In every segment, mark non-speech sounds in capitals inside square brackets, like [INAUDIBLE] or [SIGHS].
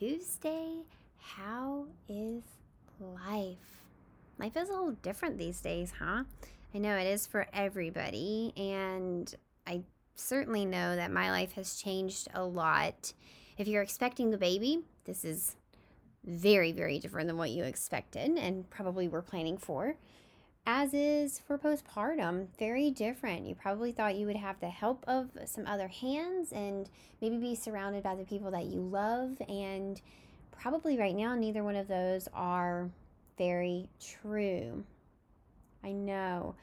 Tuesday. How is life? Life is a little different these days, huh? I know it is for everybody, and I certainly know that my life has changed a lot. If you're expecting a baby, this is very, very different than what you expected and probably were planning for as is for postpartum, very different. You probably thought you would have the help of some other hands and maybe be surrounded by the people that you love. And probably right now, neither one of those are very true. I know.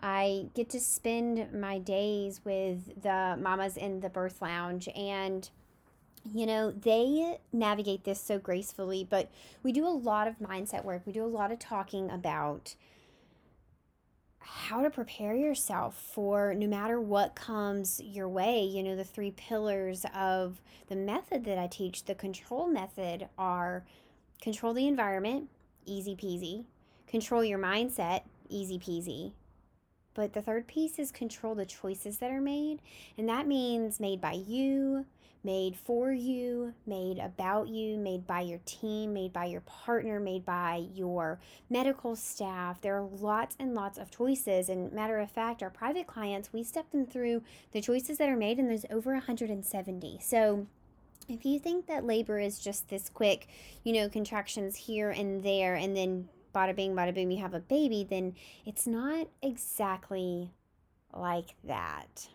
I get to spend my days with the mamas in the birth lounge and you know, they navigate this so gracefully, but we do a lot of mindset work. We do a lot of talking about how to prepare yourself for no matter what comes your way. You know, the three pillars of the method that I teach, the control method, are control the environment, easy peasy, control your mindset, easy peasy. But the third piece is control the choices that are made. And that means made by you, made for you, made about you, made by your team, made by your partner, made by your medical staff. There are lots and lots of choices. And matter of fact, our private clients, we step them through the choices that are made, and there's over 170. So if you think that labor is just this quick, you know, contractions here and there, and then bada bing, bada boom, you have a baby, then it's not exactly like that.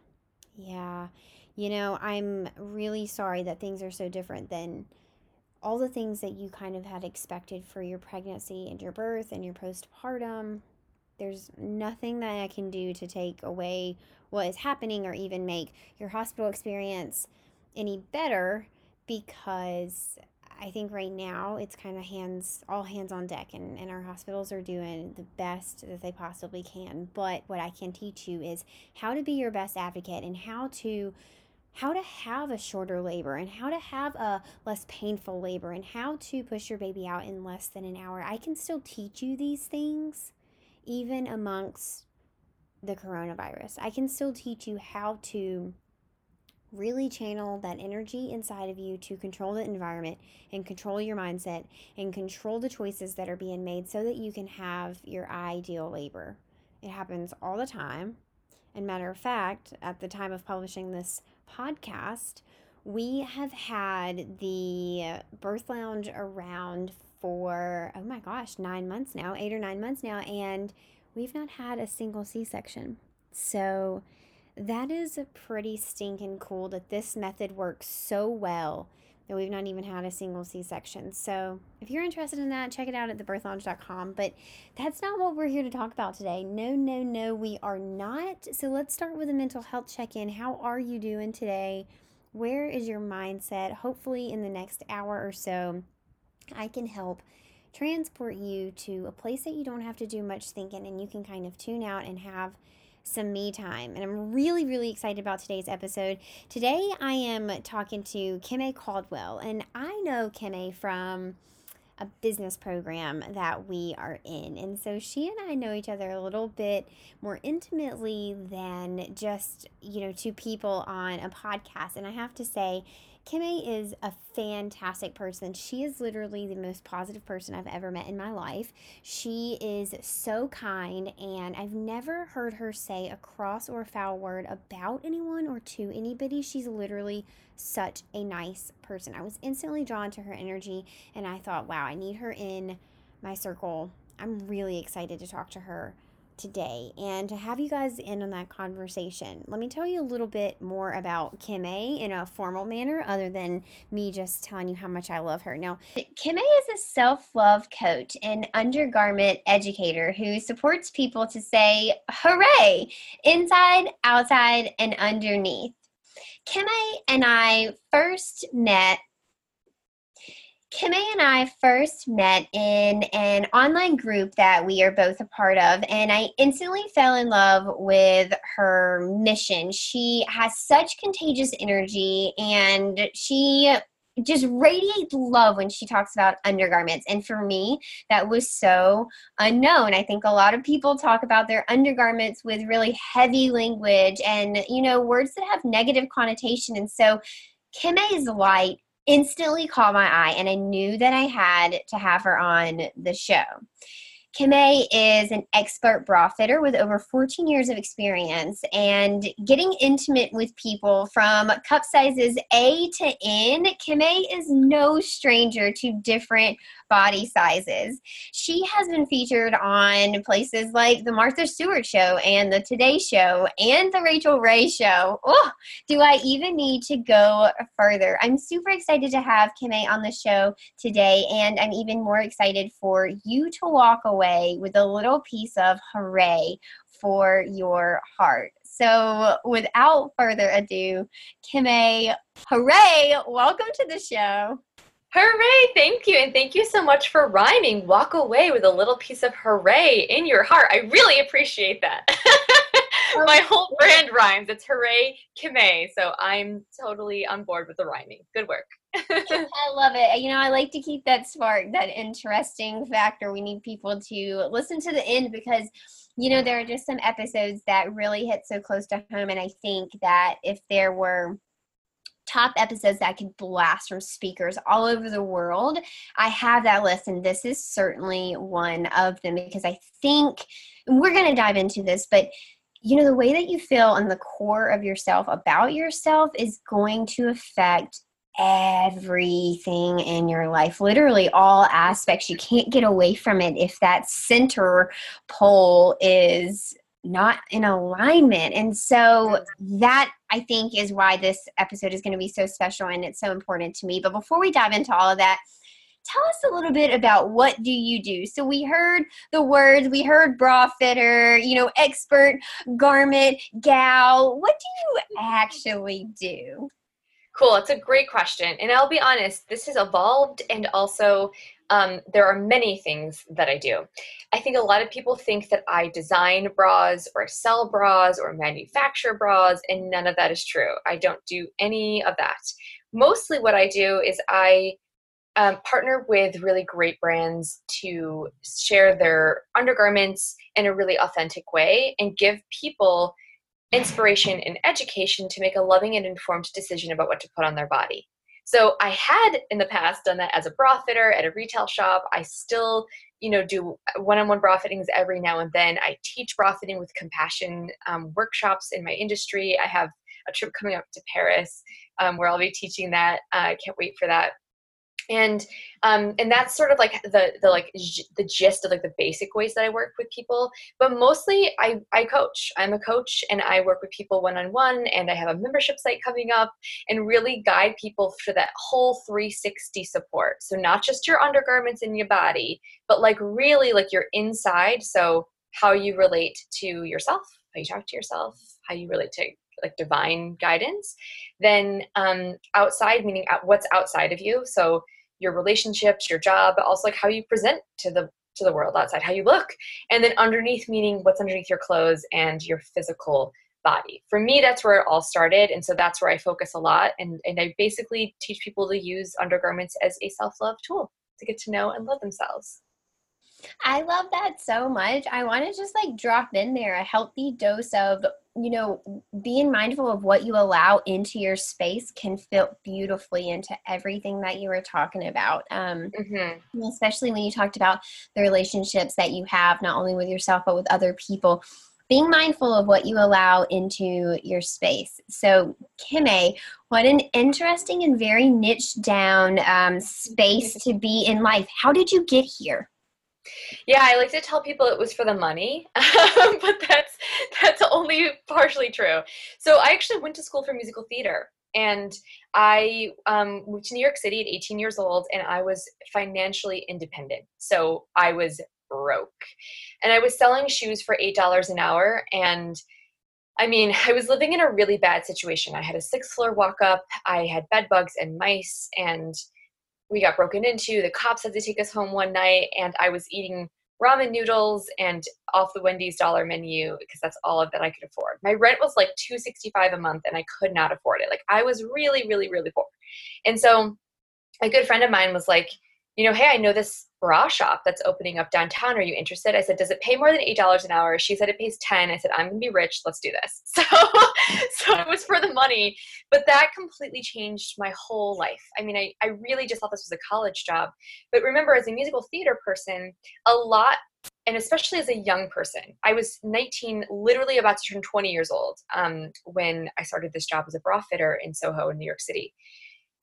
Yeah. You know, I'm really sorry that things are so different than all the things that you kind of had expected for your pregnancy and your birth and your postpartum. There's nothing that I can do to take away what is happening or even make your hospital experience any better because I think right now it's kind of hands all hands on deck and, and our hospitals are doing the best that they possibly can. But what I can teach you is how to be your best advocate and how to how to have a shorter labor and how to have a less painful labor and how to push your baby out in less than an hour. I can still teach you these things even amongst the coronavirus. I can still teach you how to really channel that energy inside of you to control the environment and control your mindset and control the choices that are being made so that you can have your ideal labor. It happens all the time. And matter of fact, at the time of publishing this podcast, we have had the Birth Lounge around for, oh my gosh, nine months now, eight or nine months now, and we've not had a single C section. So that is a pretty stinking cool that this method works so well that we've not even had a single C section. So if you're interested in that, check it out at thebirthlounge.com. But that's not what we're here to talk about today. No, no, no, we are not. So let's start with a mental health check in. How are you doing today? Where is your mindset? Hopefully, in the next hour or so, I can help transport you to a place that you don't have to do much thinking and you can kind of tune out and have some me time. And I'm really, really excited about today's episode. Today, I am talking to Kimmay Caldwell. And I know Kimmay from a business program that we are in. And so she and I know each other a little bit more intimately than just, you know, two people on a podcast. And I have to say, Kimmay is a fantastic person. She is literally the most positive person I've ever met in my life. She is so kind, and I've never heard her say a cross or foul word about anyone or to anybody. She's literally such a nice person. I was instantly drawn to her energy, and I thought, wow, I need her in my circle. I'm really excited to talk to her today and to have you guys in on that conversation. Let me tell you a little bit more about Kimmay in a formal manner other than me just telling you how much I love her. Now, Kimmay is a self-love coach and undergarment educator who supports people to say hooray inside, outside, and underneath. Kimmay and I first met Kimmay and I first met in an online group that we are both a part of, and I instantly fell in love with her mission. She has such contagious energy, and she just radiates love when she talks about undergarments. And for me, that was so unknown. I think a lot of people talk about their undergarments with really heavy language and, you know, words that have negative connotation. And so Kimmay's light instantly caught my eye and I knew that I had to have her on the show. Kimmay is an expert bra fitter with over 14 years of experience and getting intimate with people from cup sizes A to N. Kimmay is no stranger to different body sizes. She has been featured on places like The Martha Stewart Show and The Today Show and The Rachael Ray Show. Oh, do I even need to go further? I'm super excited to have Kimmay on the show today, and I'm even more excited for you to walk away with a little piece of hooray for your heart. So, without further ado, Kimmay, hooray! Welcome to the show. Hooray! Thank you. And thank you so much for rhyming. Walk away with a little piece of hooray in your heart. I really appreciate that. [LAUGHS] My whole brand rhymes. It's hooray Kimmay. So I'm totally on board with the rhyming. Good work. [LAUGHS] I love it. You know, I like to keep that spark, that interesting factor. We need people to listen to the end because, you know, there are just some episodes that really hit so close to home. And I think that if there were top episodes that I could blast from speakers all over the world. I have that list, and this is certainly one of them because I think we're going to dive into this, but you know, the way that you feel on the core of yourself about yourself is going to affect everything in your life literally all aspects you can't get away from it if that center pole is not in alignment. And so mm-hmm. that I think is why this episode is going to be so special and it's so important to me. But before we dive into all of that, tell us a little bit about what do you do? So we heard the words we heard bra fitter you know expert garment gal. What do you actually do? Cool it's a great question. And i'll be honest this has evolved and also um, there are many things that I do. I think a lot of people think that I design bras or sell bras or manufacture bras, and none of that is true. I don't do any of that. Mostly, what I do is I um, partner with really great brands to share their undergarments in a really authentic way and give people inspiration and education to make a loving and informed decision about what to put on their body. So I had in the past done that as a bra fitter at a retail shop. I still, you know, do one-on-one bra fittings every now and then. I teach bra fitting with compassion um, workshops in my industry. I have a trip coming up to Paris um, where I'll be teaching that. Uh, I can't wait for that and um, and that's sort of like the the like the gist of like the basic ways that I work with people. But mostly, I I coach. I'm a coach, and I work with people one on one. And I have a membership site coming up, and really guide people for that whole 360 support. So not just your undergarments in your body, but like really like your inside. So how you relate to yourself, how you talk to yourself, how you relate to like divine guidance then um, outside meaning what's outside of you so your relationships, your job, but also like how you present to the to the world outside, how you look. And then underneath meaning what's underneath your clothes and your physical body. For me, that's where it all started. And so that's where I focus a lot. And, and I basically teach people to use undergarments as a self love tool. to get to know and love themselves. I love that so much. I want to just like drop in there a healthy dose of, you know, being mindful of what you allow into your space can fit beautifully into everything that you were talking about. Um, mm-hmm. Especially when you talked about the relationships that you have, not only with yourself, but with other people. Being mindful of what you allow into your space. So, Kimmay, what an interesting and very niche down um, [LAUGHS] space to be in life. How did you get here? Yeah, I like to tell people it was for the money, [LAUGHS] but that's that's only partially true. So I actually went to school for musical theater, and I um, moved to New York City at 18 years old, and I was financially independent. So I was broke, and I was selling shoes for eight dollars an hour, and I mean, I was living in a really bad situation. I had a six floor walk up. I had bed bugs and mice, and we got broken into. The cops had to take us home one night, and I was eating ramen noodles and off the Wendy's dollar menu because that's all of that I could afford. My rent was like 265 a month and I could not afford it. Like I was really really really poor. And so a good friend of mine was like, you know, hey, I know this bra shop that's opening up downtown. Are you interested? I said, does it pay more than $8 an hour? She said it pays 10. I said, I'm to be rich. Let's do this. [LAUGHS] So, so it was for the money, but that completely changed my whole life. I mean, I, I really just thought this was a college job. But remember, as a musical theater person, a lot and especially as a young person, I was 19, literally about to turn 20 years old um, when I started this job as a bra fitter in Soho in New York City.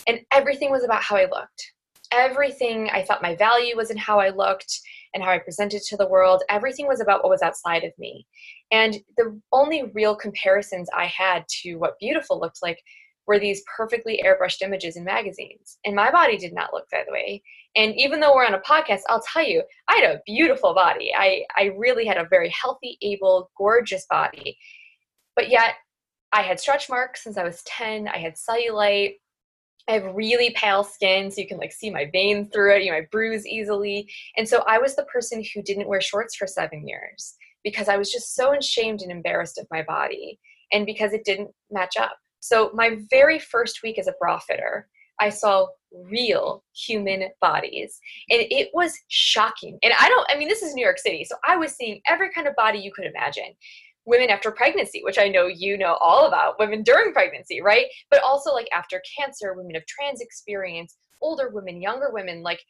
And everything was about how I looked everything I thought my value was in how I looked and how I presented to the world. Everything was about what was outside of me. And the only real comparisons I had to what beautiful looked like were these perfectly airbrushed images in magazines. And my body did not look that way. And even though we're on a podcast, I'll tell you, I had a beautiful body. I, I really had a very healthy, able, gorgeous body. But yet, I had stretch marks since I was 10. I had cellulite. I have really pale skin, so you can like see my veins through it. You know, I bruise easily. And so I was the person who didn't wear shorts for seven years because I was just so ashamed and embarrassed of my body and because it didn't match up. So my very first week as a bra fitter, I saw real human bodies and it was shocking. And I don't, I mean, this is New York City, so I was seeing every kind of body you could imagine women after pregnancy, which I know you know all about, women during pregnancy, right? But also like after cancer, women of trans experience, older women, younger women, like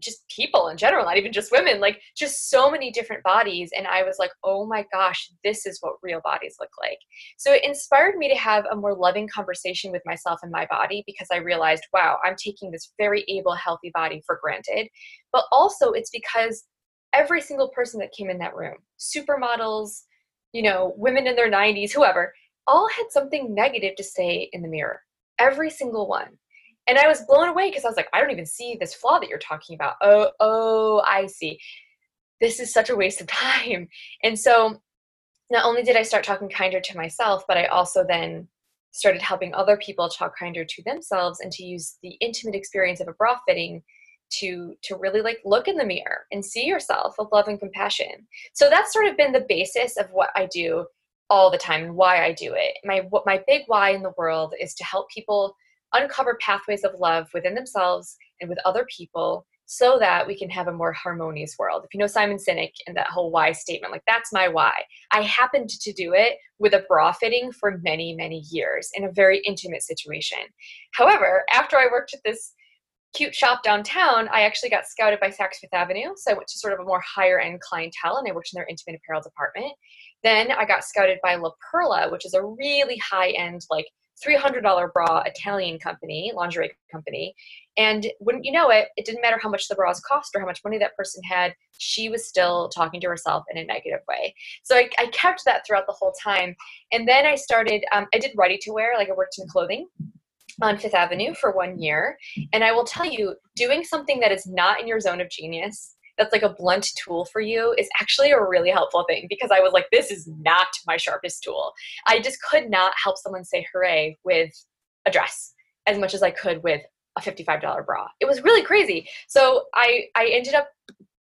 just people in general, not even just women, like just so many different bodies. And I was like, oh my gosh, this is what real bodies look like. So it inspired me to have a more loving conversation with myself and my body because I realized, wow, I'm taking this very able, healthy body for granted. But also, it's because every single person that came in that room, supermodels, you know, women in their 90s, whoever, all had something negative to say in the mirror. Every single one. And I was blown away because I was like, I don't even see this flaw that you're talking about. Oh, oh, I see. This is such a waste of [LAUGHS] time. And so not only did I start talking kinder to myself, but I also then started helping other people talk kinder to themselves and to use the intimate experience of a bra fitting to to really like look in the mirror and see yourself with love and compassion so that's sort of been the basis of what i do all the time and why i do it my what my big why in the world is to help people uncover pathways of love within themselves and with other people so that we can have a more harmonious world. If you know Simon Sinek and that whole why statement, like that's my why. I happened to do it with a bra fitting for many, many years in a very intimate situation. However, after I worked at this cute shop downtown, I actually got scouted by Saks Fifth Avenue. So I went to sort of a more higher end clientele and I worked in their intimate apparel department. Then I got scouted by La Perla, which is a really high end, like $300 bra Italian company, lingerie company. And wouldn't you know it, it didn't matter how much the bras cost or how much money that person had, she was still talking to herself in a negative way. So I, I kept that throughout the whole time. And then I started, um, I did ready to wear, like I worked in clothing on Fifth Avenue for one year. And I will tell you, doing something that is not in your zone of genius, that's like a blunt tool for you, is actually a really helpful thing because I was like, this is not my sharpest tool. I just could not help someone say hooray with a dress as much as I could with a $55 bra. It was really crazy. So I, I ended up,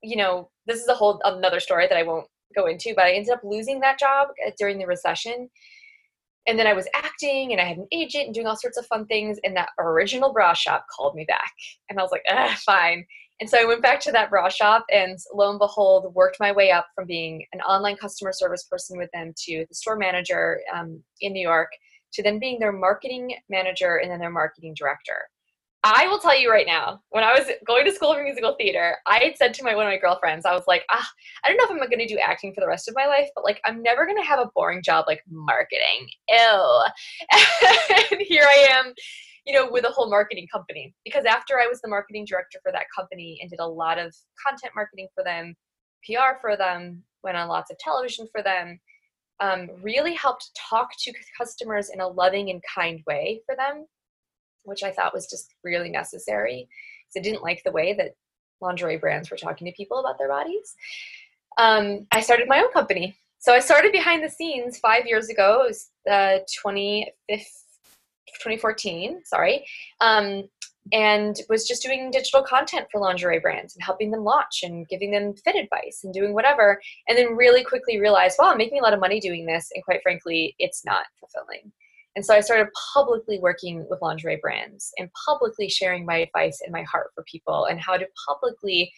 you know, this is a whole another story that I won't go into, but I ended up losing that job uh, during the recession and then I was acting and I had an agent and doing all sorts of fun things. And that original bra shop called me back. And I was like, fine. And so I went back to that bra shop and lo and behold, worked my way up from being an online customer service person with them to the store manager um, in New York to then being their marketing manager and then their marketing director. I will tell you right now, when I was going to school for musical theater, I had said to my one of my girlfriends, I was like, ah, I don't know if I'm going to do acting for the rest of my life, but like I'm never going to have a boring job like marketing. Ew. [LAUGHS] and here I am, you know, with a whole marketing company. Because after I was the marketing director for that company and did a lot of content marketing for them, PR for them, went on lots of television for them, um, really helped talk to customers in a loving and kind way for them which I thought was just really necessary because I didn't like the way that lingerie brands were talking to people about their bodies. Um, I started my own company. So I started behind the scenes five years ago. It was uh, 2014, sorry, um, and was just doing digital content for lingerie brands and helping them launch and giving them fit advice and doing whatever. And then really quickly realized, wow, I'm making a lot of money doing this, and quite frankly, it's not fulfilling. And so I started publicly working with lingerie brands and publicly sharing my advice and my heart for people and how to publicly,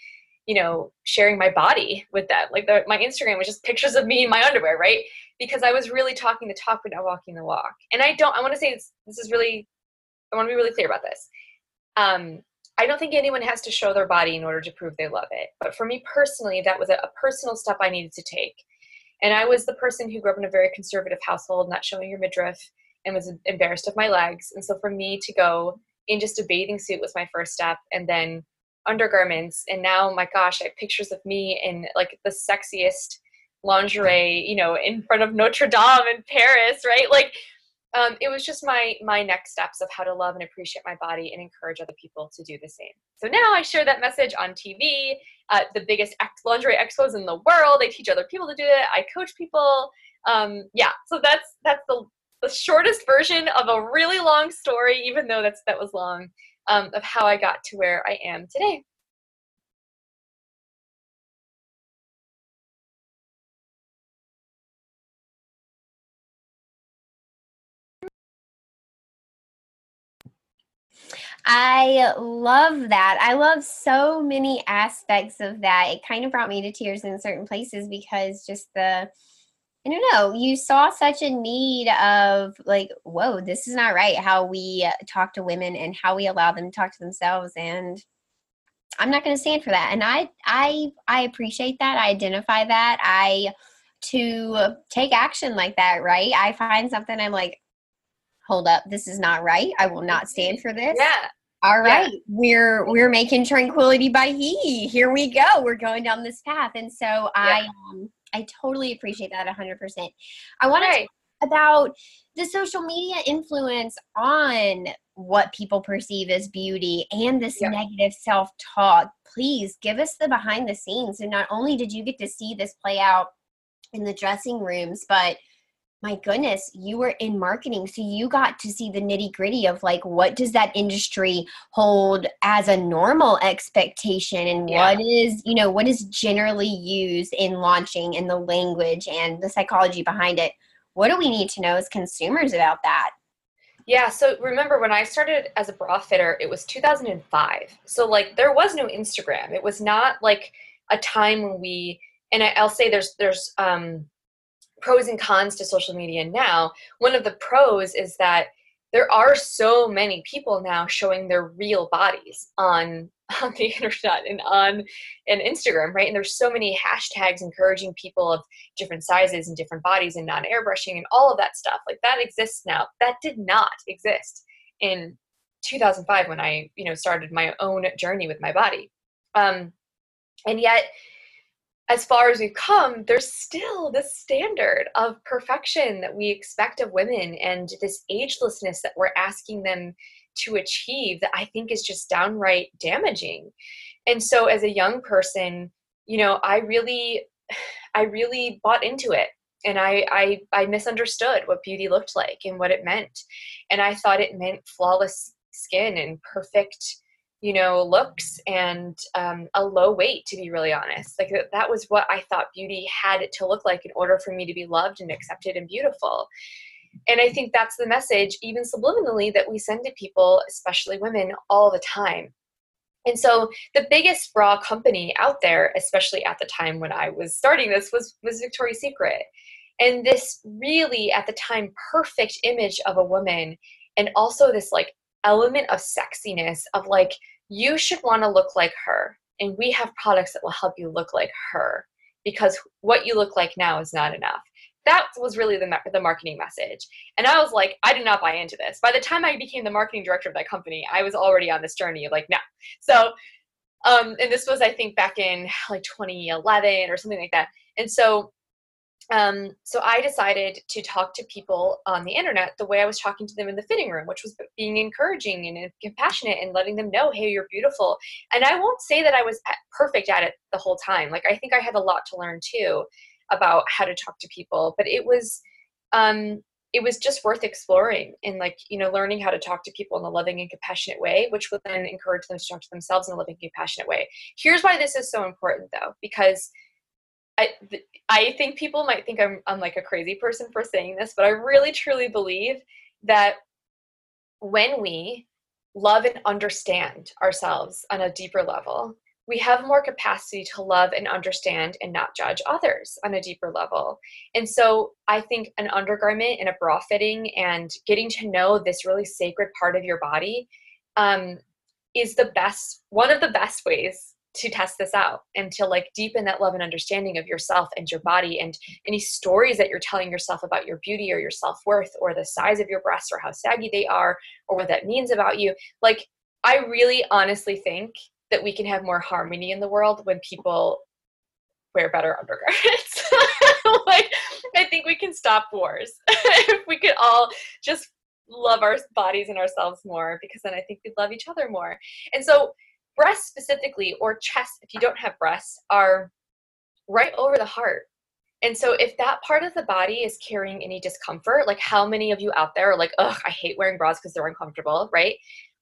you know, sharing my body with them. Like the, my Instagram was just pictures of me in my underwear, right? Because I was really talking the talk but not walking the walk. And I don't, I want to say this, this is really, I want to be really clear about this. Um, I don't think anyone has to show their body in order to prove they love it. But for me personally, that was a, a personal step I needed to take. And I was the person who grew up in a very conservative household, not showing your midriff and was embarrassed of my legs. And so for me to go in just a bathing suit was my first step, and then undergarments. And now, my gosh, I have pictures of me in like the sexiest lingerie, you know, in front of Notre Dame in Paris, right? Like, um, it was just my my next steps of how to love and appreciate my body and encourage other people to do the same. So now I share that message on TV, uh, the biggest lingerie expos in the world. I teach other people to do it. I coach people. Um, yeah, so that's that's the the shortest version of a really long story, even though that's that was long, um, of how I got to where I am today. I love that. I love so many aspects of that. It kind of brought me to tears in certain places because just the I don't know. You saw such a need of like, whoa, this is not right. How we uh, talk to women and how we allow them to talk to themselves, and I'm not going to stand for that. And I, I, I appreciate that. I identify that. I to take action like that. Right? I find something. I'm like, hold up, this is not right. I will not stand for this. Yeah. All right, yeah. we're we're making tranquility by he. Here we go. We're going down this path, and so yeah. I um, I totally appreciate that 100%. I want right. to about the social media influence on what people perceive as beauty and this yep. negative self talk. Please give us the behind the scenes. And not only did you get to see this play out in the dressing rooms, but my goodness, you were in marketing. So you got to see the nitty gritty of like, what does that industry hold as a normal expectation? And yeah. what is, you know, what is generally used in launching and the language and the psychology behind it? What do we need to know as consumers about that? Yeah, so remember when I started as a bra fitter, it was 2005. So like there was no Instagram. It was not like a time when we and I, will say there's there's um pros and cons to social media now. One of the pros is that there are so many people now showing their real bodies on [LAUGHS] on the internet and on and Instagram, right? And there's so many hashtags encouraging people of different sizes and different bodies and non-airbrushing and all of that stuff. Like that exists now. That did not exist in 2005 when I, you know, started my own journey with my body. Um, and yet as far as we've come, there's still this standard of perfection that we expect of women and this agelessness that we're asking them to achieve that I think is just downright damaging. And so as a young person, you know, I really [SIGHS] I really bought into it and I, I I misunderstood what beauty looked like and what it meant. And I thought it meant flawless skin and perfect you know, looks and um, a low weight, to be really honest. Like that was what I thought beauty had to look like in order for me to be loved and accepted and beautiful. And I think that's the message, even subliminally, that we send to people, especially women, all the time. And so the biggest bra company out there, especially at the time when I was starting this, was, was Victoria's Secret. And this really, at the time, perfect image of a woman, and also this like element of sexiness of like, you should want to look like her. And we have products that will help you look like her because what you look like now is not enough that was really the, the marketing message and i was like i did not buy into this by the time i became the marketing director of that company i was already on this journey of like no so um and this was i think back in like 2011 or something like that and so um, so I decided to talk to people on the internet the way I was talking to them in the fitting room, which was being encouraging and compassionate and letting them know, hey, you're beautiful. And I won't say that I was perfect at it the whole time. Like I think I had a lot to learn too about how to talk to people but it was um it was just worth exploring and like you know learning how to talk to people in a loving and compassionate way which would then encourage them to talk to themselves in a loving and compassionate way here's why this is so important though because i i think people might think i'm i'm like a crazy person for saying this but i really truly believe that when we love and understand ourselves on a deeper level we have more capacity to love and understand and not judge others on a deeper level. And so I think an undergarment and a bra fitting and getting to know this really sacred part of your body um, is the best, one of the best ways to test this out and to like deepen that love and understanding of yourself and your body and any stories that you're telling yourself about your beauty or your self-worth or the size of your breasts or how saggy they are or what that means about you like i really honestly think that we can have more harmony in the world when people wear better undergarments. [LAUGHS] like, I think we can stop wars [LAUGHS] if we could all just love our bodies and ourselves more, because then I think we'd love each other more. And so, breasts specifically, or chest, if you don't have breasts, are right over the heart. And so, if that part of the body is carrying any discomfort, like how many of you out there are like, ugh, I hate wearing bras because they're uncomfortable, right?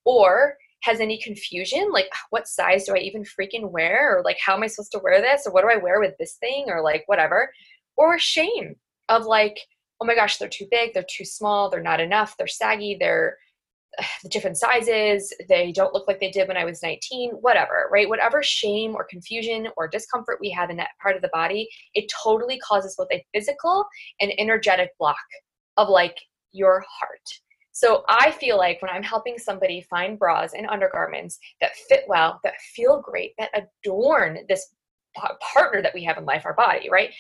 Or has any confusion like ah, what size do i even freaking wear or like how am i supposed to wear this or what do i wear with this thing or like whatever or shame of like oh my gosh they're too big they're too small they're not enough they're saggy they're [SIGHS] the different sizes they don't look like they did when i was 19 whatever right whatever shame or confusion or discomfort we have in that part of the body it totally causes both a physical and energetic block of like your heart so I feel like when I'm helping somebody find bras and undergarments that fit well, that feel great, that adorn this partner that we have in life, our body, right?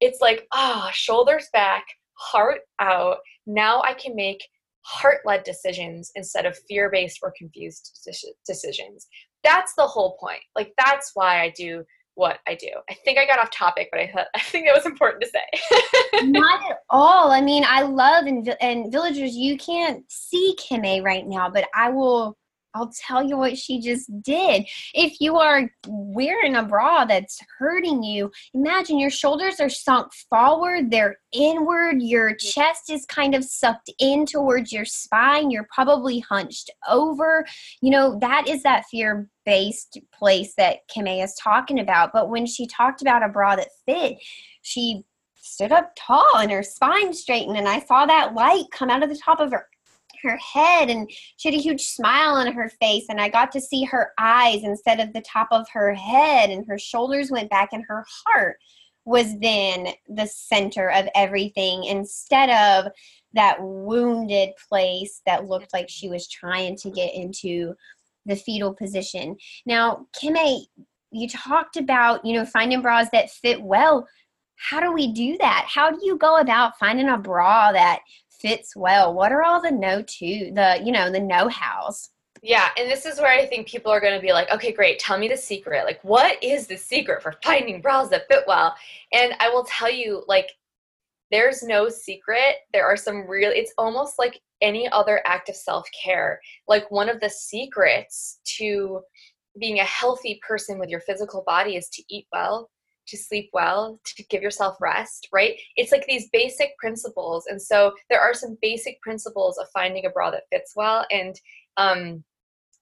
It's like, ah, oh, shoulders back, heart out. Now I can make heart led decisions instead of fear based or confused decisions. That's the whole point. Like, that's why I do what I do. I think I got off topic, but I thought [LAUGHS] I think that was important to say. [LAUGHS] Not at all. I mean, I love and and villagers. You can't see Kimmay right now, but I will I'll tell you what she just did. If you are wearing a bra that's hurting you, imagine your shoulders are sunk forward, they're inward, your mm. chest is kind of sucked in towards your spine, you're probably hunched over. You know, that is that fear based place that Kimmay is talking about. But when she talked about a bra that fit, she stood up tall and her spine straightened and I saw that light come out of the top of her her head and she had a huge smile on her face and I got to see her eyes instead of the top of her head and her shoulders went back and her heart was then the center of everything instead of that wounded place that looked like she was trying to get into the fetal position. Now, Kimmay, you talked about, you know, finding bras that fit well. How do we do that? How do you go about finding a bra that fits well. What are all the no to the you know the know hows yeah and this is where i think people are going to be like okay great tell me the secret. Like what is the secret for finding bras that fit well? And i will tell you like there's no secret. There are some real it's almost like any other act of self-care. Like one of the secrets to being a healthy person with your physical body is to eat well to sleep well, to give yourself rest, right? It's like these basic principles. And so there are some basic principles of finding a bra that fits well. And um,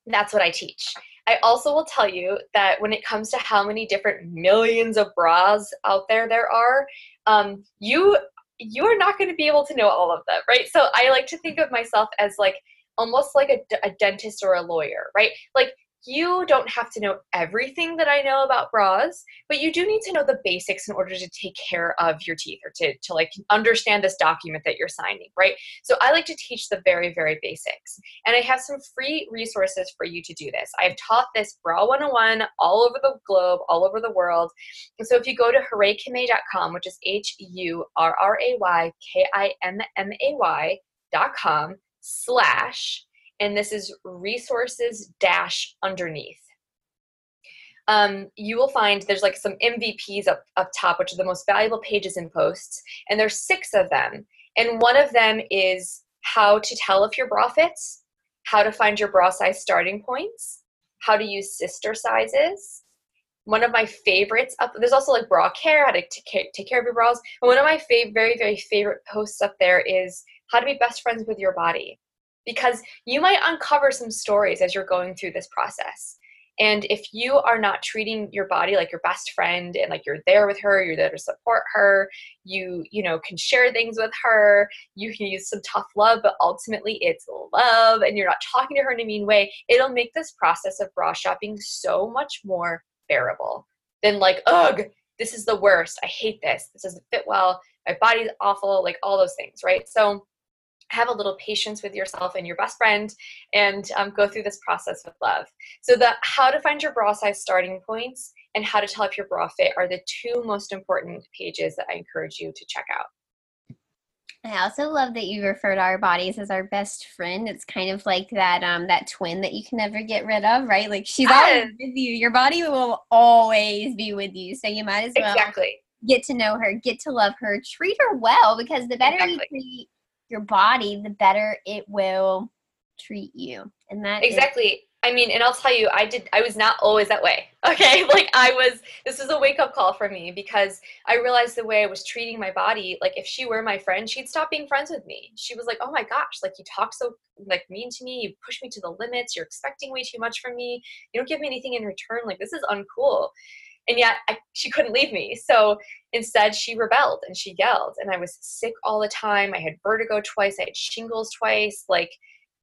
that's what I teach. I also will tell you that when it comes to how many different millions of bras out there there are, um, you you are not going to be able to know all of them, right? So I like to think of myself as like almost like a, a dentist or a lawyer, right? Like you don't have to know everything that I know about bras, but you do need to know the basics in order to take care of your teeth or to, to like understand this document that you're signing, right? So I like to teach the very, very basics. And I have some free resources for you to do this. I've taught this Bra 101 all over the globe, all over the world. And so if you go to hurraykimmay.com, which is H U R R A Y K I M M A Y.com slash and this is resources dash underneath. Um, you will find there's like some MVPs up, up top, which are the most valuable pages and posts, and there's six of them. And one of them is how to tell if your bra fits, how to find your bra size starting points, how to use sister sizes. One of my favorites up there's also like bra care, how to take, take care of your bras. And one of my fav- very very favorite posts up there is how to be best friends with your body because you might uncover some stories as you're going through this process. And if you are not treating your body like your best friend and like you're there with her, you're there to support her, you, you know, can share things with her, you can use some tough love, but ultimately it's love and you're not talking to her in a mean way, it'll make this process of bra shopping so much more bearable than like, ugh, this is the worst. I hate this. This doesn't fit well. My body's awful, like all those things, right? So have a little patience with yourself and your best friend and um, go through this process with love. So, the how to find your bra size starting points and how to tell if your bra fit are the two most important pages that I encourage you to check out. I also love that you refer to our bodies as our best friend. It's kind of like that um that twin that you can never get rid of, right? Like she's yes. always with you. Your body will always be with you. So you might as well exactly. get to know her, get to love her, treat her well because the better exactly. you treat your body, the better it will treat you. And that exactly. Is- I mean, and I'll tell you, I did. I was not always that way. [LAUGHS] Okay, like I was. This was a wake up call for me because I realized the way I was treating my body. Like if she were my friend, she'd stop being friends with me. She was like, "Oh my gosh, like you talk so like mean to me. You push me to the limits. You're expecting way too much from me. You don't give me anything in return. Like this is uncool." And yet I, she couldn't leave me. So instead, she rebelled and she yelled, and I was sick all the time. I had vertigo twice, I had shingles twice. Like,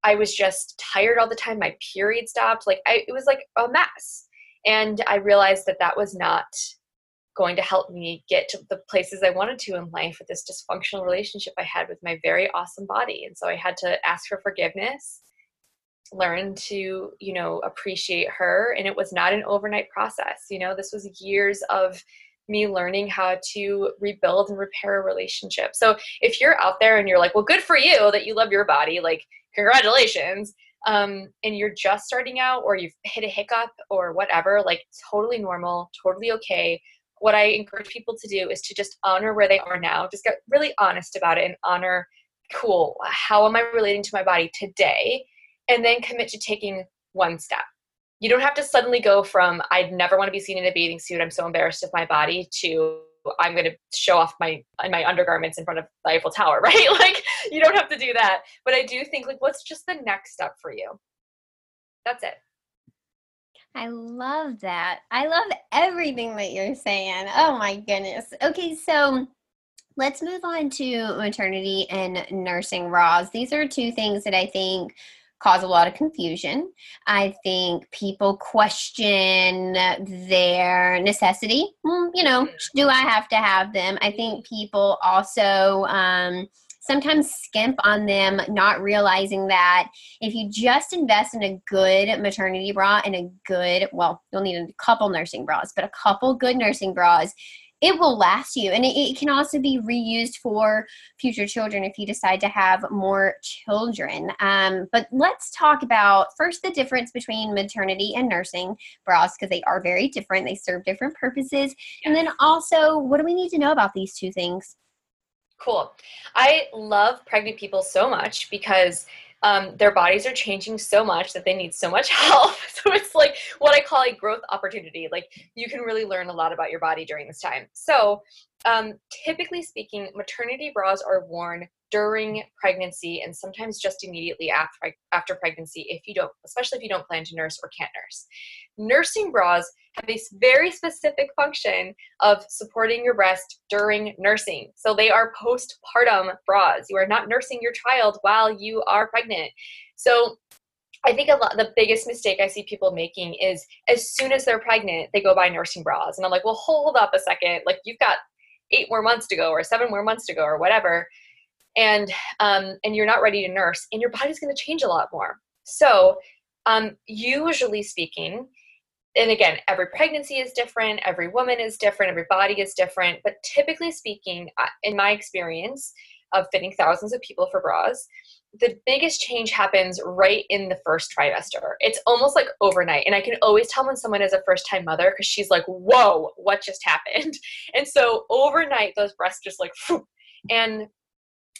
I was just tired all the time. My period stopped. Like, I, it was like a mess. And I realized that that was not going to help me get to the places I wanted to in life with this dysfunctional relationship I had with my very awesome body. And so I had to ask for forgiveness learn to you know appreciate her and it was not an overnight process you know? This was years of me learning how to rebuild and repair a relationship. So if you're out there and you're like well good for you that you love your body like congratulations um, and you're just starting out or you've hit a hiccup or whatever like totally normal totally okay. What i encourage people to do is to just honor where they are now. Just get really honest about it and honor cool how am i relating to my body today and then commit to taking one step. You don't have to suddenly go from I'd never want to be seen in a bathing suit, I'm so embarrassed of my body to I'm going to show off my my undergarments in front of the Eiffel Tower, [LAUGHS] right? Like you don't have to do that. But I do think like what's just the next step for you? That's it. I love that. I love everything that you're saying. Oh my goodness. Okay, so let's move on to maternity and nursing bras. These are two things that I think cause a lot of confusion. I think people question their necessity. You know, do I have to have them? I think people also um, sometimes skimp on them, not realizing that if you just invest in a good maternity bra and a good, well, you'll need a couple nursing bras, but a couple good nursing bras, it will last you and it, it, can also be reused for future children if you decide to have more children. Um, but let's talk about first the difference between maternity and nursing bras because they are very different they serve different purposes. And then also what do we need to know about these two things? Cool. I love pregnant people so much because um, their bodies are changing so much that they need so much [LAUGHS] help. So it's like what I call a growth opportunity. Like you can really learn a lot about your body during this time. So um, typically speaking, maternity bras are worn during pregnancy and sometimes just immediately after after pregnancy if you don't especially if you don't plan to nurse or can't nurse nursing bras have a very specific function of supporting your breast during nursing so they are postpartum bras you are not nursing your child while you are pregnant so I think a lot the biggest mistake I see people making is as soon as they're pregnant, they go buy nursing bras. And I'm like, well, hold up a second. Like you've got eight more months to go or seven more months to go or whatever. And um, and you're not ready to nurse and your body's gonna change a lot more. So um, usually speaking, and again, every pregnancy is different, every woman is different, every body is different, but typically speaking, in my experience of fitting thousands of people for bras, the biggest change happens right in the first trimester. It's almost like overnight. And I can always tell when someone is a first time mother because she's like, whoa, what just happened? [LAUGHS] And so overnight, those breasts just like, Phew. and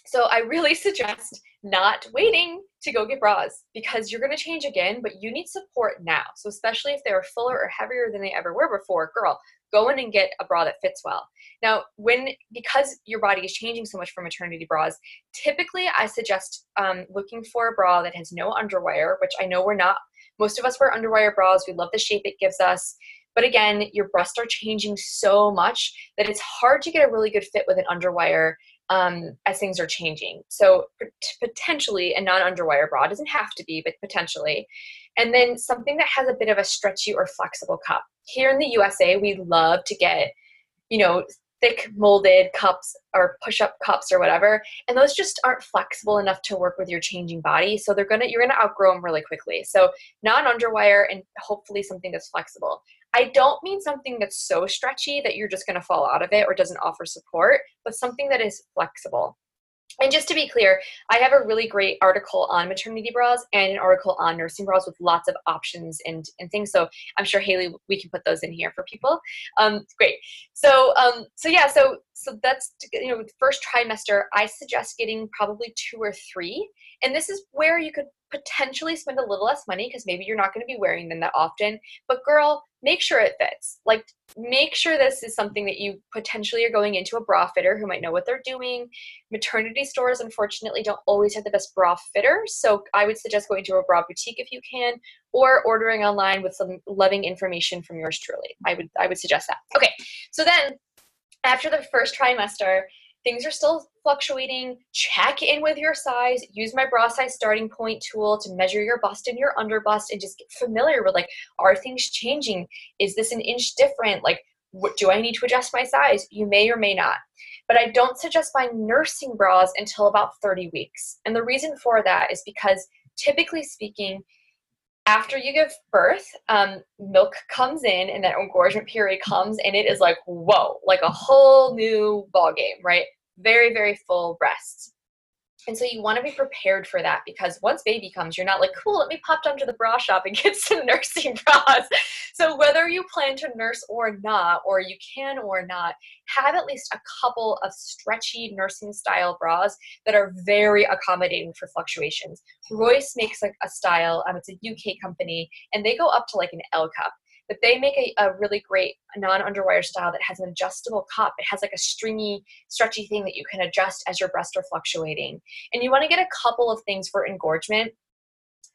so I really [LAUGHS] suggest not waiting to go get bras because you're going to change again, but you need support now. So, especially if they're fuller or heavier than they ever were before, girl, go in and get a bra that fits well. Now, when because your body is changing so much for maternity bras, typically I suggest um, looking for a bra that has no underwire, which I know we're not. Most of us wear underwire bras. We love the shape it gives us. But again, your breasts are changing so much that it's hard to get a really good fit with an underwire um, as things are changing. So potentially a non-underwire bra doesn't have to be, but potentially. And then something that has a bit of a stretchy or flexible cup. Here in the USA, we love to get, you know, thick molded cups or push-up cups or whatever and those just aren't flexible enough to work with your changing body so they're gonna you're gonna outgrow them really quickly so non-underwire and hopefully something that's flexible I don't mean something that's so stretchy that you're just to fall out of it or doesn't offer support, but something that is flexible. And just to be clear, I have a really great article on maternity bras and an article on nursing bras with lots of options and, and things. So I'm sure Haley, we can put those in here for people. Um, great. So um, so yeah, so so that's you know first trimester. I suggest getting probably two or three, and this is where you could potentially spend a little less money because maybe you're not going to be wearing them that often. But girl, make sure it fits. Like, make sure this is something that you potentially are going into a bra fitter who might know what they're doing. Maternity stores, unfortunately, don't always have the best bra fitter. So I would suggest going to a bra boutique if you can, or ordering online with some loving information from yours truly. I would I would suggest that. Okay, so then after the first trimester, things are still fluctuating, check in with your size. Use my bra size starting point tool to measure your bust and your under bust and just get familiar with like, are things changing? Is this an inch different? Like, what, do I need to adjust my size? You may or may not. But I don't suggest buying nursing bras until about 30 weeks. And the reason for that is because typically speaking, after you give birth, um, milk comes in and that engorgement period comes and it is like, whoa, like a whole new ball game, right? Very, very full breasts. And so you want to be prepared for that because once baby comes, you're not like, cool, let me pop down to the bra shop and [LAUGHS] get some nursing bras. So whether you plan to nurse or not, or you can or not, have at least a couple of stretchy nursing style bras that are very accommodating for fluctuations. Royce makes a, style, um, it's a UK company, and they go up to like an L cup but they make a, a really great non-underwire style that has an adjustable cup. It has like a stringy, stretchy thing that you can adjust as your breasts are fluctuating. And you want to get a couple of things for engorgement.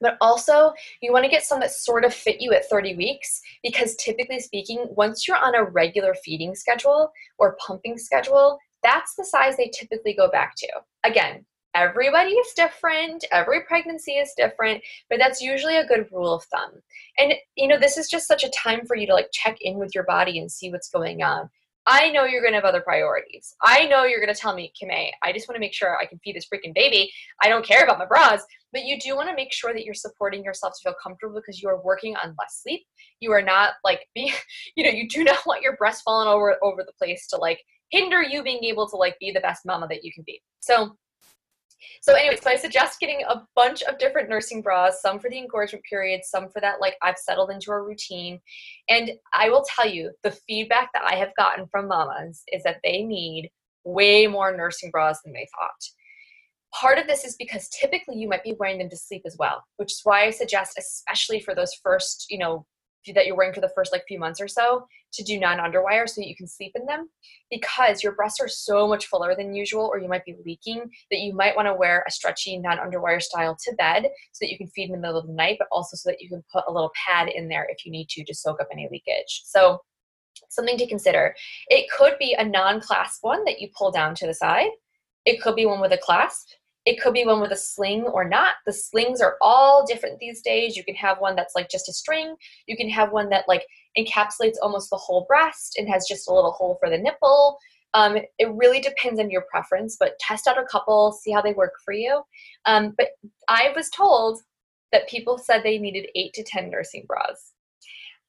But also, you want to get some that sort of fit you at 30 weeks because typically speaking, once you're on a regular feeding schedule or pumping schedule, that's the size they typically go back to. Again, everybody is different every pregnancy is different but that's usually a good rule of thumb. And you know this is just such a time for you to like check in with your body and see what's going on. I know you're going to have other priorities. I know you're going to tell me Kimmay, i just want to make sure i can feed this freaking baby. I don't care about my bras. But you do want to make sure that you're supporting yourself to feel comfortable because you are working on less sleep. You are not like [LAUGHS] being you know you do not want your breast falling over over the place to like hinder you being able to like be the best mama that you can be. So so anyway, so I suggest getting a bunch of different nursing bras, some for the engorgement period, some for that like I've settled into a routine. And I will tell you, the feedback that I have gotten from mamas is that they need way more nursing bras than they thought. Part of this is because typically you might be wearing them to sleep as well, which is why I suggest, especially for those first, you know, that you're wearing for the first like few months or so to do non-underwire so that you can sleep in them. Because your breasts are so much fuller than usual or you might be leaking that you might want to wear a stretchy non-underwire style to bed so that you can feed in the middle of the night but also so that you can put a little pad in there if you need to to soak up any leakage. So something to consider. It could be a non-clasp one that you pull down to the side. It could be one with a clasp It could be one with a sling or not. The slings are all different these days. You can have one that's like just a string. You can have one that like encapsulates almost the whole breast and has just a little hole for the nipple. Um, it really depends on your preference, but test out a couple, see how they work for you. Um, but I was told that people said they needed eight to 10 nursing bras.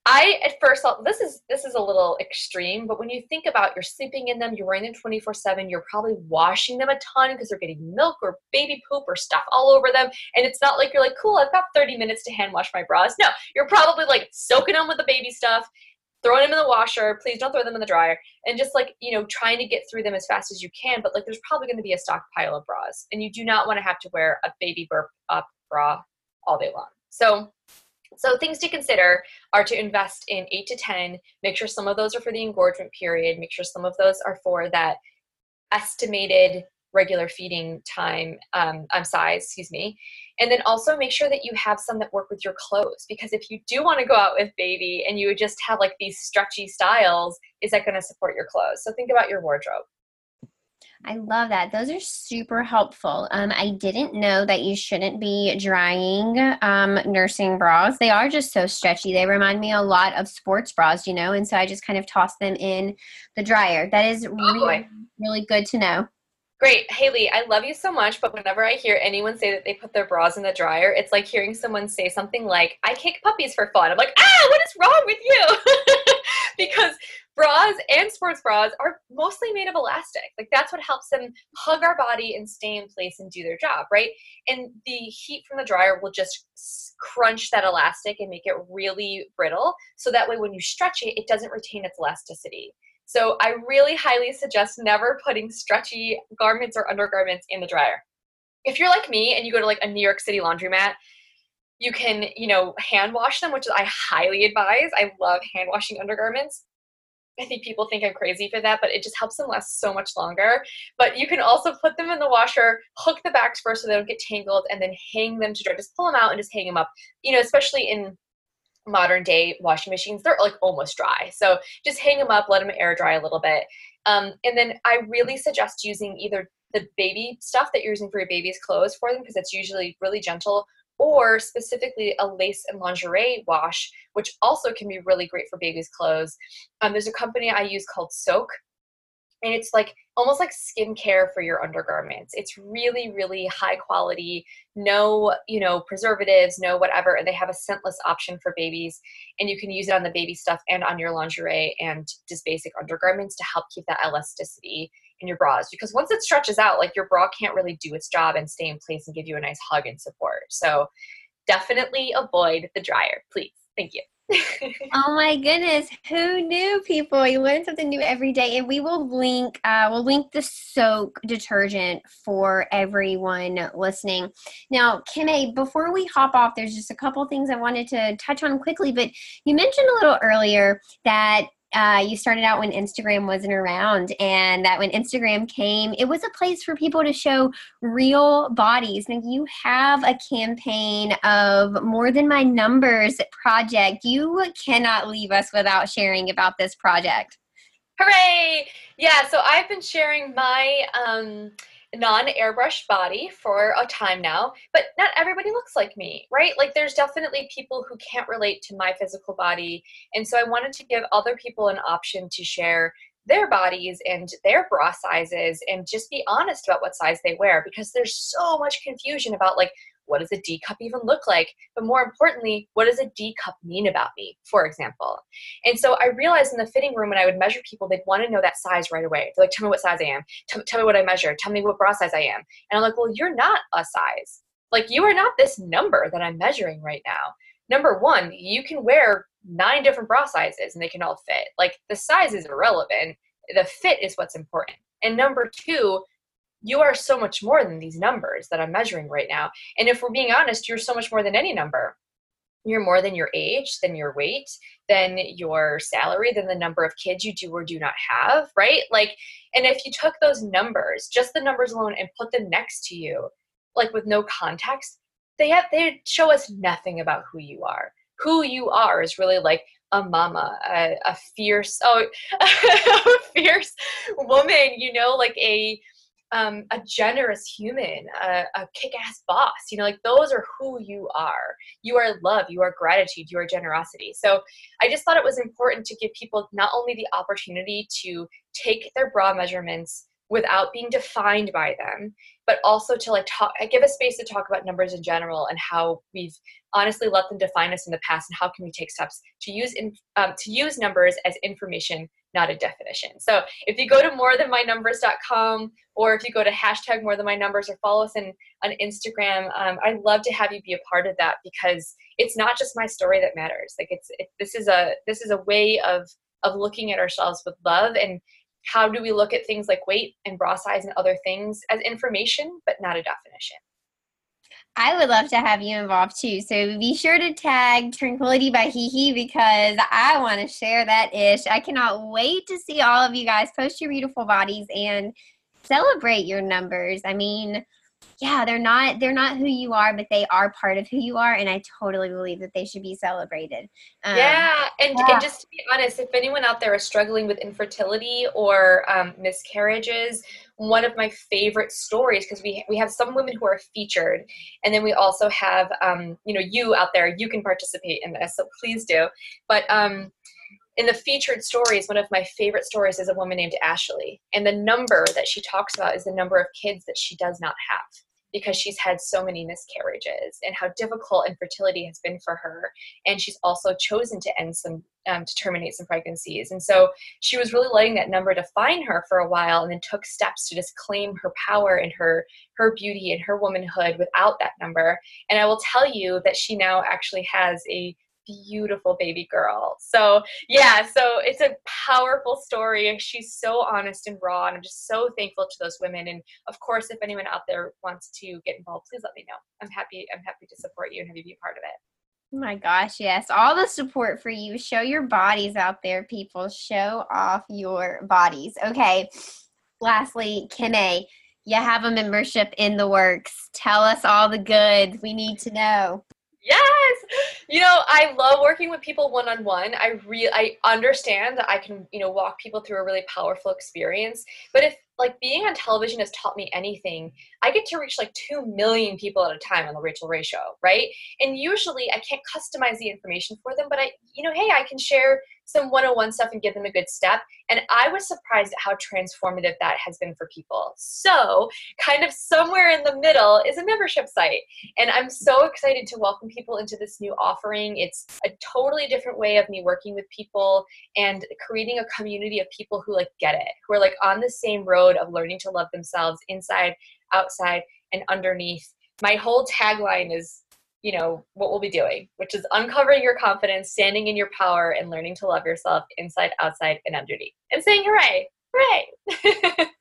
I at first thought this is this is a little extreme, but when you think about you're sleeping in them, you're wearing them 24/7, you're probably washing them a ton because they're getting milk or baby poop or stuff all over them, and it's not like you're like, "Cool, I've got 30 minutes to hand wash my bras." No, you're probably like soaking them with the baby stuff, throwing them in the washer. Please don't throw them in the dryer, and just like you know, trying to get through them as fast as you can. But like, there's probably going to be a stockpile of bras, and you do not want to have to wear a baby burp up bra all day long. So so things to consider are to invest in eight to 10, make sure some of those are for the engorgement period, make sure some of those are for that estimated regular feeding time, um, um, size, excuse me. And then also make sure that you have some that work with your clothes because if you do want to go out with baby and you would just have like these stretchy styles, is that going to support your clothes? So think about your wardrobe. I love that. Those are super helpful. Um, I didn't know that you shouldn't be drying um, nursing bras. They are just so stretchy. They remind me a lot of sports bras, you know, and so I just kind of toss them in the dryer. That is oh, really, really good to know. Great. Haley, I love you so much, but whenever I hear anyone say that they put their bras in the dryer, it's like hearing someone say something like, I kick puppies for fun. I'm like, ah, what is wrong with you? [LAUGHS] because bras and sports bras are mostly made of elastic. Like that's what helps them hug our body and stay in place and do their job, right? And the heat from the dryer will just crunch that elastic and make it really brittle. So that way when you stretch it, it doesn't retain its elasticity. So I really highly suggest never putting stretchy garments or undergarments in the dryer. If you're like me and you go to like a New York City laundromat, you can, you know, hand wash them, which I highly advise. I love hand washing undergarments. I think people think I'm crazy for that, but it just helps them last so much longer. But you can also put them in the washer, hook the backs first so they don't get tangled, and then hang them to dry. Just pull them out and just hang them up. You know, especially in modern day washing machines, they're like almost dry. So just hang them up, let them air dry a little bit. Um, and then I really suggest using either the baby stuff that you're using for your baby's clothes for them because it's usually really gentle or specifically a lace and lingerie wash, which also can be really great for babies' clothes. Um, there's a company I use called Soak, and it's like almost like skincare for your undergarments. It's really, really high quality, no, you know, preservatives, no whatever, and they have a scentless option for babies, and you can use it on the baby stuff and on your lingerie and just basic undergarments to help keep that elasticity in your bras because once it stretches out like your bra can't really do its job and stay in place and give you a nice hug and support. So definitely avoid the dryer please. Thank you. [LAUGHS] Oh my goodness who knew people? You learn something new every day and we will link uh, we'll link the soak detergent for everyone listening. Now kim before we hop off there's just a couple things i wanted to touch on quickly but you mentioned a little earlier that uh, you started out when Instagram wasn't around, and that when Instagram came, it was a place for people to show real bodies. And you have a campaign of More Than My Numbers project. You cannot leave us without sharing about this project. Hooray! Yeah, so I've been sharing my. Um, non-airbrushed body for a time now but not everybody looks like me right? Like there's definitely people who can't relate to my physical body and so i wanted to give other people an option to share their bodies and their bra sizes and just be honest about what size they wear because there's so much confusion about like what does a D cup even look like? But more importantly, what does a D cup mean about me, for example? And so I realized in the fitting room when I would measure people, they'd want to know that size right away. They're like, tell me what size I am. Tell, tell me what I measure. Tell me what bra size I am. And I'm like, well, you're not a size. Like, you are not this number that I'm measuring right now. Number one, you can wear nine different bra sizes and they can all fit. Like, the size is irrelevant. The fit is what's important. And number two, you are so much more than these numbers that I'm measuring right now. And if we're being honest, you're so much more than any number. You're more than your age, than your weight, than your salary, than the number of kids you do or do not have, right? Like, and if you took those numbers, just the numbers alone, and put them next to you, like with no context, they have they show us nothing about who you are. Who you are is really like a mama, a, a fierce, oh, [LAUGHS] a fierce woman, you know, like a um, a generous human, a, a kick ass boss. You know, like those are who you are. You are love, you are gratitude, you are generosity. So I just thought it was important to give people not only the opportunity to take their bra measurements without being defined by them but also to like talk give a space to talk about numbers in general and how we've honestly let them define us in the past and how can we take steps to use in, um, to use numbers as information not a definition. So if you go to morethanmynumbers.com or if you go to hashtag more than my numbers or follow us in, on instagram um, i'd love to have you be a part of that because it's not just my story that matters. Like it's it, this is a this is a way of of looking at ourselves with love and how do we look at things like weight and bra size and other things as information but not a definition I would love to have you involved too. So be sure to tag Tranquility by HeHe because I want to share that ish. I cannot wait to see all of you guys post your beautiful bodies and celebrate your numbers. I mean, yeah they're not they're not who you are but they are part of who you are and i totally believe that they should be celebrated um, yeah, and, yeah. and just to be honest if anyone out there is struggling with infertility or um, miscarriages one of my favorite stories because we we have some women who are featured and then we also have um, you know you out there you can participate in this so please do but um, in the featured stories, one of my favorite stories is a woman named Ashley. And the number that she talks about is the number of kids that she does not have because she's had so many miscarriages and how difficult infertility has been for her. And she's also chosen to end some, um, to terminate some pregnancies. And so she was really letting that number define her for a while and then took steps to just claim her power and her, her beauty and her womanhood without that number. And I will tell you that she now actually has a beautiful baby girl. So, yeah, so it's a powerful story. She's so honest and raw, and I'm just so thankful to those women. And of course, if anyone out there wants to get involved, please let me know. I'm happy. I'm happy to support you and have you be part of it. My gosh, yes. All the support for you. Show your bodies out there, people. Show off your bodies. Okay. Lastly, Kimmay, you have a membership in the works. Tell us all the good We need to know. Yes. You know, I love working with people one on one. I really I understand that I can, you know, walk people through a really powerful experience. But if like being on television has taught me anything, I get to reach like 2 million people at a time on the Rachael Ray show, right? And usually I can't customize the information for them, but I, you know, hey, I can share some 101 stuff and give them a good step. And I was surprised at how transformative that has been for people. So, kind of somewhere in the middle is a membership site. And I'm so excited to welcome people into this new offering. It's a totally different way of me working with people and creating a community of people who like get it, who are like on the same road of learning to love themselves inside outside, and underneath. My whole tagline is, you know, what we'll be doing, which is uncovering your confidence, standing in your power, and learning to love yourself inside, outside, and underneath. And saying hooray, hooray. [LAUGHS]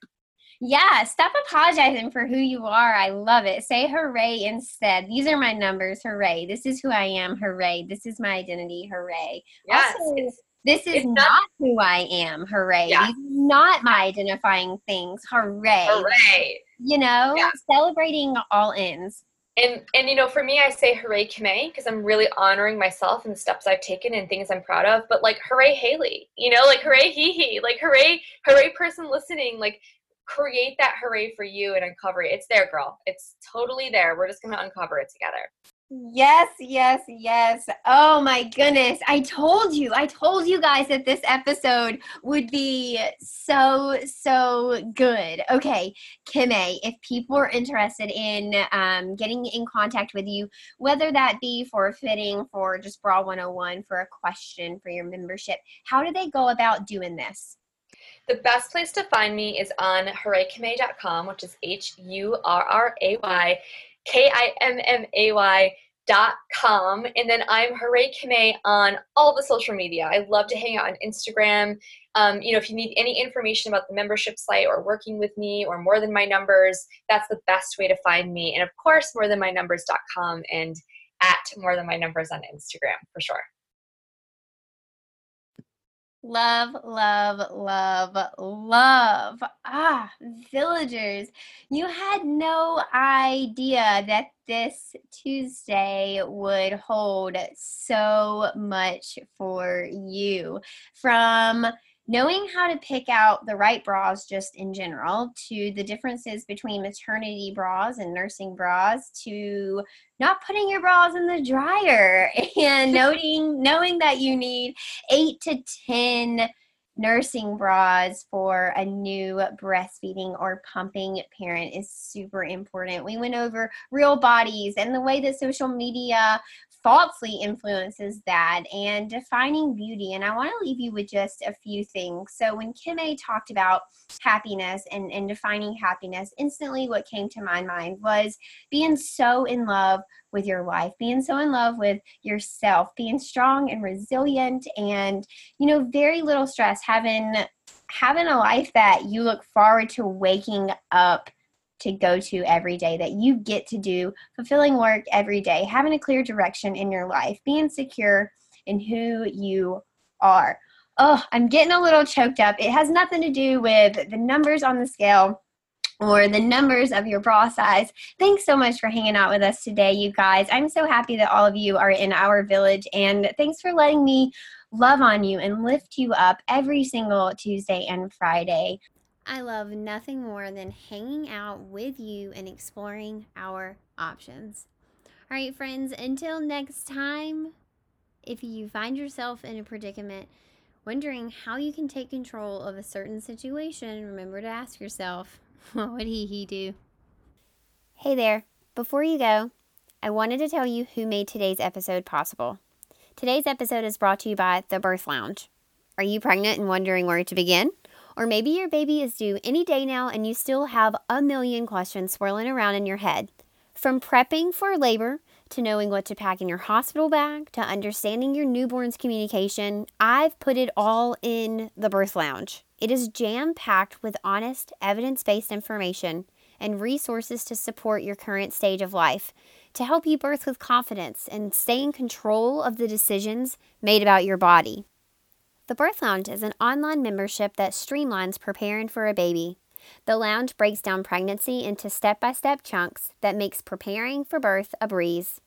Yeah, stop apologizing for who you are. I love it. Say hooray instead. These are my numbers. Hooray. This is who I am. Hooray. This is my identity. Hooray. Yes. Also, this is not, not, who I am. Hooray. Yeah. not my identifying things. Hooray. Hooray you know, yeah. celebrating all ends. And and you know, for me, I say hooray Kimmay because I'm really honoring myself and the steps I've taken and things I'm proud of. But like hooray Haley, you know, like hooray HeHe, like hooray hooray person listening, like create that hooray for you and uncover it. It's there, girl. It's totally there. We're just gonna uncover it together. Yes, yes, yes. Oh my goodness. I told you, I told you guys that this episode would be so, so good. Okay, Kimmay, if people are interested in um, getting in contact with you, whether that be for a fitting, for just Bra 101, for a question, for your membership, how do they go about doing this? The best place to find me is on hurraykimmay.com, which is H U R R A Y K I M M A Y dot com and then i'm hooray Kimmay on all the social media. I love to hang out on instagram. Um, you know if you need any information about the membership site or working with me or more than my numbers that's the best way to find me. And of course more than my numbers.com and at more than my numbers on instagram for sure Love, love, love, love. Ah, villagers. You had no idea that this Tuesday would hold so much for you. From knowing how to pick out the right bras just in general to the differences between maternity bras and nursing bras to not putting your bras in the dryer [LAUGHS] and [LAUGHS] noting knowing that you need 8 to 10 nursing bras for a new breastfeeding or pumping parent is super important. We went over real bodies and the way that social media falsely influences that and defining beauty. And I want to leave you with just a few things. So, when Kimmay talked about happiness and, and defining happiness, instantly what came to my mind was being so in love with your life, being so in love with yourself, being strong and resilient, and, you know, very little stress, having having a life that you look forward to waking up to go to every day, that you get to do fulfilling work every day, having a clear direction in your life, being secure in who you are. Oh, I'm getting a little choked up. It has nothing to do with the numbers on the scale or the numbers of your bra size. Thanks so much for hanging out with us today, you guys. I'm so happy that all of you are in our village, and thanks for letting me love on you and lift you up every single Tuesday and Friday. I love nothing more than hanging out with you and exploring our options. All right, friends, until next time, if you find yourself in a predicament wondering how you can take control of a certain situation, remember to ask yourself, [LAUGHS] what would HeHe do? Hey there. Before you go, I wanted to tell you who made today's episode possible. Today's episode is brought to you by The Birth Lounge. Are you pregnant and wondering where to begin? Or maybe your baby is due any day now and you still have a million questions swirling around in your head. From prepping for labor to knowing what to pack in your hospital bag to understanding your newborn's communication, I've put it all in the birth lounge. It is jam packed with honest, evidence based information and resources to support your current stage of life, to help you birth with confidence and stay in control of the decisions made about your body. The Birth Lounge is an online membership that streamlines preparing for a baby. The lounge breaks down pregnancy into step by step chunks that makes preparing for birth a breeze.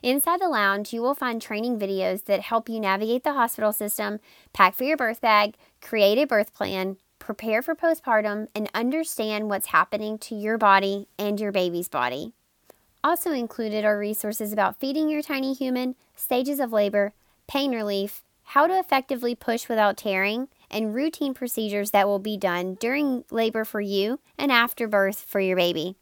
Inside the lounge, you will find training videos that help you navigate the hospital system, pack for your birth bag, create a birth plan, prepare for postpartum, and understand what's happening to your body and your baby's body. Also included are resources about feeding your tiny human, stages of labor, pain relief, how to effectively push without tearing, and routine procedures that will be done during labor for you and after birth for your baby.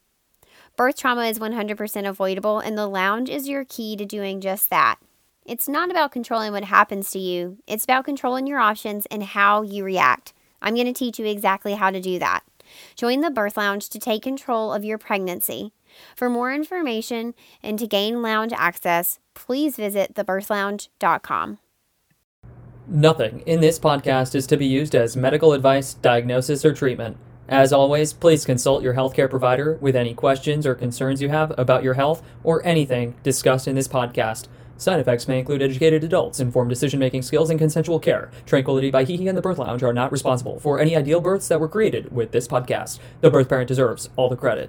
Birth trauma is 100% avoidable, and the lounge is your key to doing just that. It's not about controlling what happens to you, it's about controlling your options and how you react. I'm going to teach you exactly how to do that. Join the Birth Lounge to take control of your pregnancy. For more information and to gain lounge access, please visit thebirthlounge.com. Nothing in this podcast is to be used as medical advice, diagnosis, or treatment. As always, please consult your healthcare provider with any questions or concerns you have about your health or anything discussed in this podcast. Side effects may include educated adults, informed decision making skills, and consensual care. Tranquility by Hee and the Birth Lounge are not responsible for any ideal births that were created with this podcast. The birth parent deserves all the credit.